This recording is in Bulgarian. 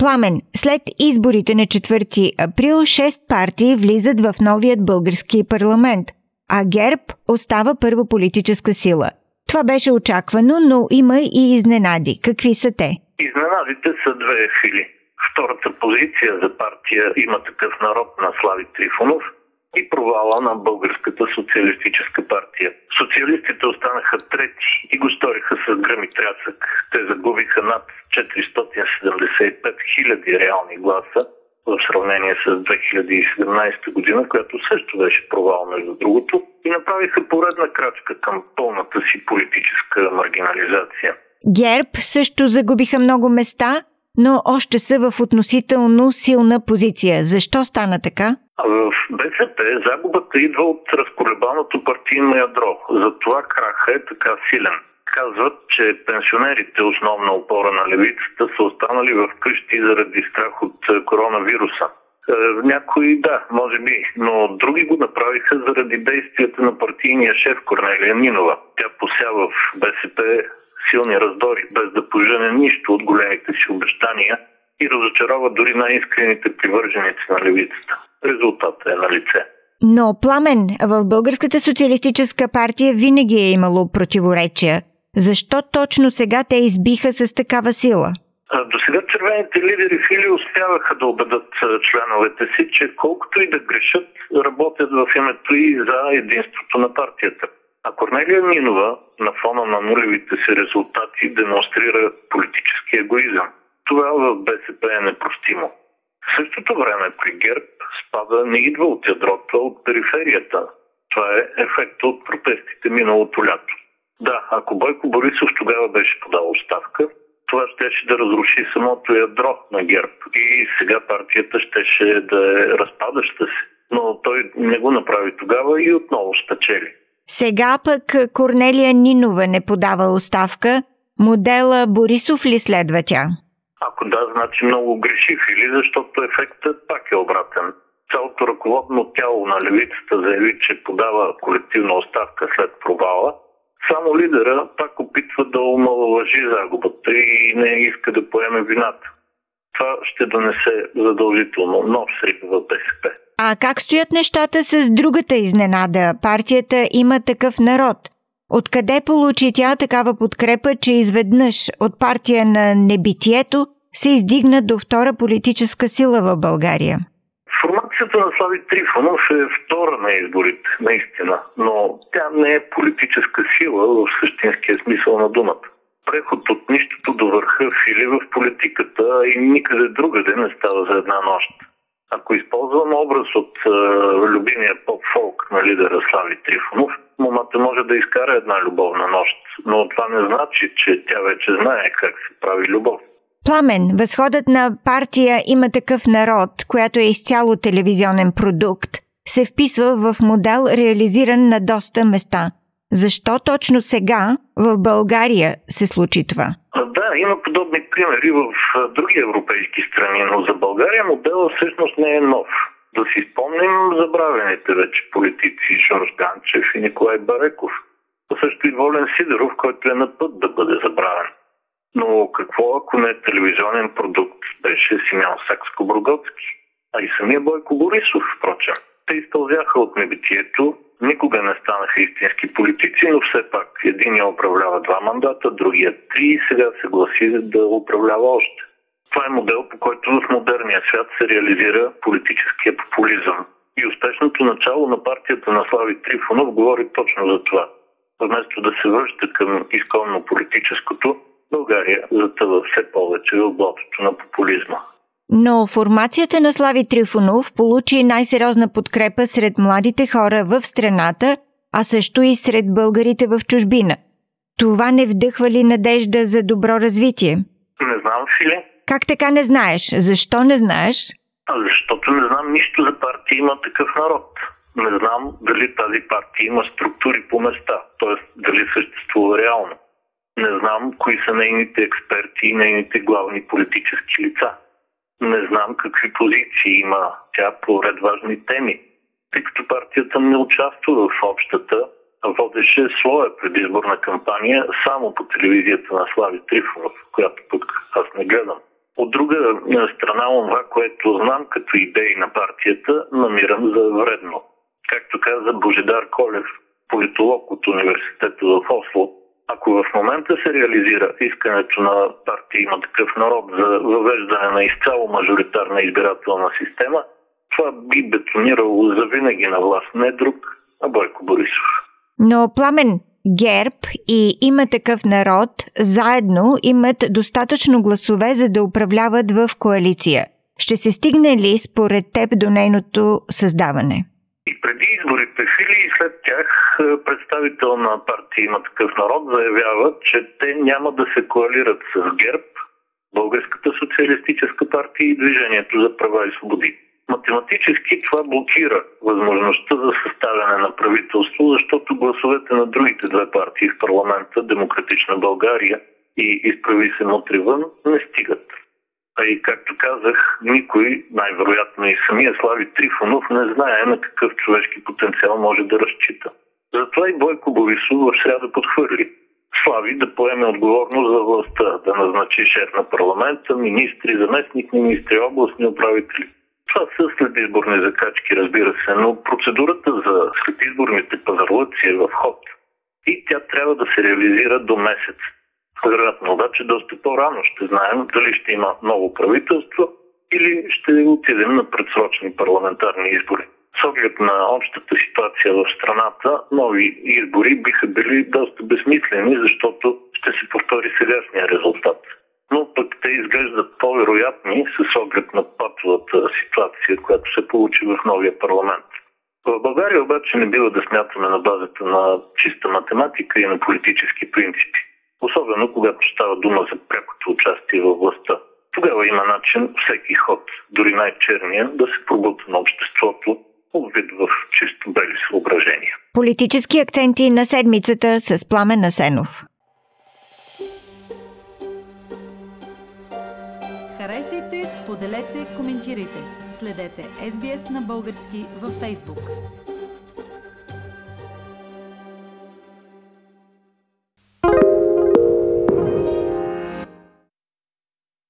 Пламен, след изборите на 4 април 6 партии влизат в новият български парламент, а ГЕРБ остава първа политическа сила. Това беше очаквано, но има и изненади. Какви са те? Изненадите са две фили. Втората позиция за партия има такъв народ на Слави Трифонов – и провала на Българската социалистическа партия. Социалистите останаха трети и го сториха с гръм и трясък. Те загубиха над 475 хиляди реални гласа в сравнение с 2017 година, която също беше провал между другото, и направиха поредна крачка към пълната си политическа маргинализация. ГЕРБ също загубиха много места, но още са в относително силна позиция. Защо стана така? В БСП загубата идва от разколебаното партийно ядро. Затова краха е така силен. Казват, че пенсионерите, основна опора на левицата, са останали в къщи заради страх от е, коронавируса. Е, някои да, може би, но други го направиха заради действията на партийния шеф Корнелия Нинова. Тя посява в БСП силни раздори, без да пожене нищо от големите си обещания и разочарова дори най-искрените привърженици на левицата резултатът е на лице. Но Пламен, в Българската социалистическа партия винаги е имало противоречия. Защо точно сега те избиха с такава сила? До сега червените лидери Фили успяваха да убедат членовете си, че колкото и да грешат, работят в името и за единството на партията. А Корнелия Минова на фона на нулевите си резултати демонстрира политически егоизъм. Това в БСП е непростимо. В същото време при ГЕРБ спада не идва от ядрото, а от периферията. Това е ефект от протестите миналото лято. Да, ако Бойко Борисов тогава беше подал оставка, това щеше да разруши самото ядро на ГЕРБ и сега партията щеше да е разпадаща се. Но той не го направи тогава и отново спечели. Сега пък Корнелия Нинова не подава оставка. Модела Борисов ли следва тя? Ако да, значи много греших или защото ефектът пак е обратен. Цялото ръководно тяло на левицата заяви, че подава колективна оставка след провала. Само лидера пак опитва да омалуважи загубата и не иска да поеме вината. Това ще донесе задължително нов срив в БСП. А как стоят нещата с другата изненада? Партията има такъв народ. Откъде получи тя такава подкрепа, че изведнъж от партия на небитието се издигна до втора политическа сила в България? Формацията на Слави Трифонов е втора на изборите, наистина, но тя не е политическа сила в същинския смисъл на думата. Преход от нищото до върха фили в политиката и никъде другаде не става за една нощ. Ако използвам образ от е, любимия поп-фолк на лидера Слави Трифонов, момата може да изкара една любовна нощ, но това не значи, че тя вече знае как се прави любов. Пламен, възходът на партия има такъв народ, която е изцяло телевизионен продукт, се вписва в модел реализиран на доста места. Защо точно сега в България се случи това? Да, има подобни примери в други европейски страни, но за България моделът всъщност не е нов. Да си спомним забравените вече политици Жорж Ганчев и Николай Бареков. Също и Волен Сидоров, който е на път да бъде забравен. Но какво ако не телевизионен продукт беше Симеон Сакско-Брогоцки, а и самия Бойко Борисов, впрочем. Те изпълзяха от небитието, никога не станаха истински политици, но все пак един управлява два мандата, другия три и сега се гласи да управлява още. Това е модел, по който в модерния свят се реализира политическия популизъм. И успешното начало на партията на Слави Трифонов говори точно за това. Вместо да се връща към изконно политическото, България затъва все повече в блатото на популизма. Но формацията на Слави Трифонов получи най-сериозна подкрепа сред младите хора в страната, а също и сред българите в чужбина. Това не вдъхва ли надежда за добро развитие? Не знам, Фили. Как така не знаеш? Защо не знаеш? А защото не знам нищо за партия има такъв народ. Не знам дали тази партия има структури по места, т.е. дали съществува реално. Не знам кои са нейните експерти и нейните главни политически лица. Не знам какви позиции има тя по ред важни теми, тъй като партията не участва в общата, водеше своя предизборна кампания само по телевизията на Слави Трифонов, която пък аз не гледам. От друга страна, това, което знам като идеи на партията, намирам за вредно. Както каза Божидар Колев, политолог от университета в Осло, ако в момента се реализира искането на партия има такъв народ за въвеждане на изцяло мажоритарна избирателна система, това би бетонирало завинаги на власт не друг, а Бойко Борисов. Но Пламен, ГЕРБ и има такъв народ заедно имат достатъчно гласове, за да управляват в коалиция. Ще се стигне ли според теб до нейното създаване? И преди изборите Фили и след тях е, представител на партия има такъв народ заявява, че те няма да се коалират с ГЕРБ, Българската социалистическа партия и Движението за права и свободи. Математически това блокира възможността за съставяне на правителство, защото гласовете на другите две партии в парламента, Демократична България и Изправи се мутри вън, не стигат. И както казах, никой, най-вероятно и самия Слави Трифонов, не знае на какъв човешки потенциал може да разчита. Затова и Бойко Борисов в среда подхвърли. Слави да поеме отговорност за властта, да назначи шеф на парламента, министри, заместник министри, областни управители. Това са следизборни закачки, разбира се, но процедурата за следизборните пазарлъци е в ход. И тя трябва да се реализира до месец. Вероятно обаче доста по-рано ще знаем дали ще има ново правителство или ще отидем на предсрочни парламентарни избори. С оглед на общата ситуация в страната, нови избори биха били доста безсмислени, защото ще се повтори сегашния резултат но пък те изглеждат по-вероятни с оглед на патовата ситуация, която се получи в новия парламент. В България обаче не бива да смятаме на базата на чиста математика и на политически принципи. Особено когато става дума за прякото участие във властта. Тогава има начин всеки ход, дори най-черния, да се пробута на обществото, обвид в чисто бели съображения. Политически акценти на седмицата с Пламен Насенов. Харесайте, споделете, коментирайте. Следете SBS на български във Facebook.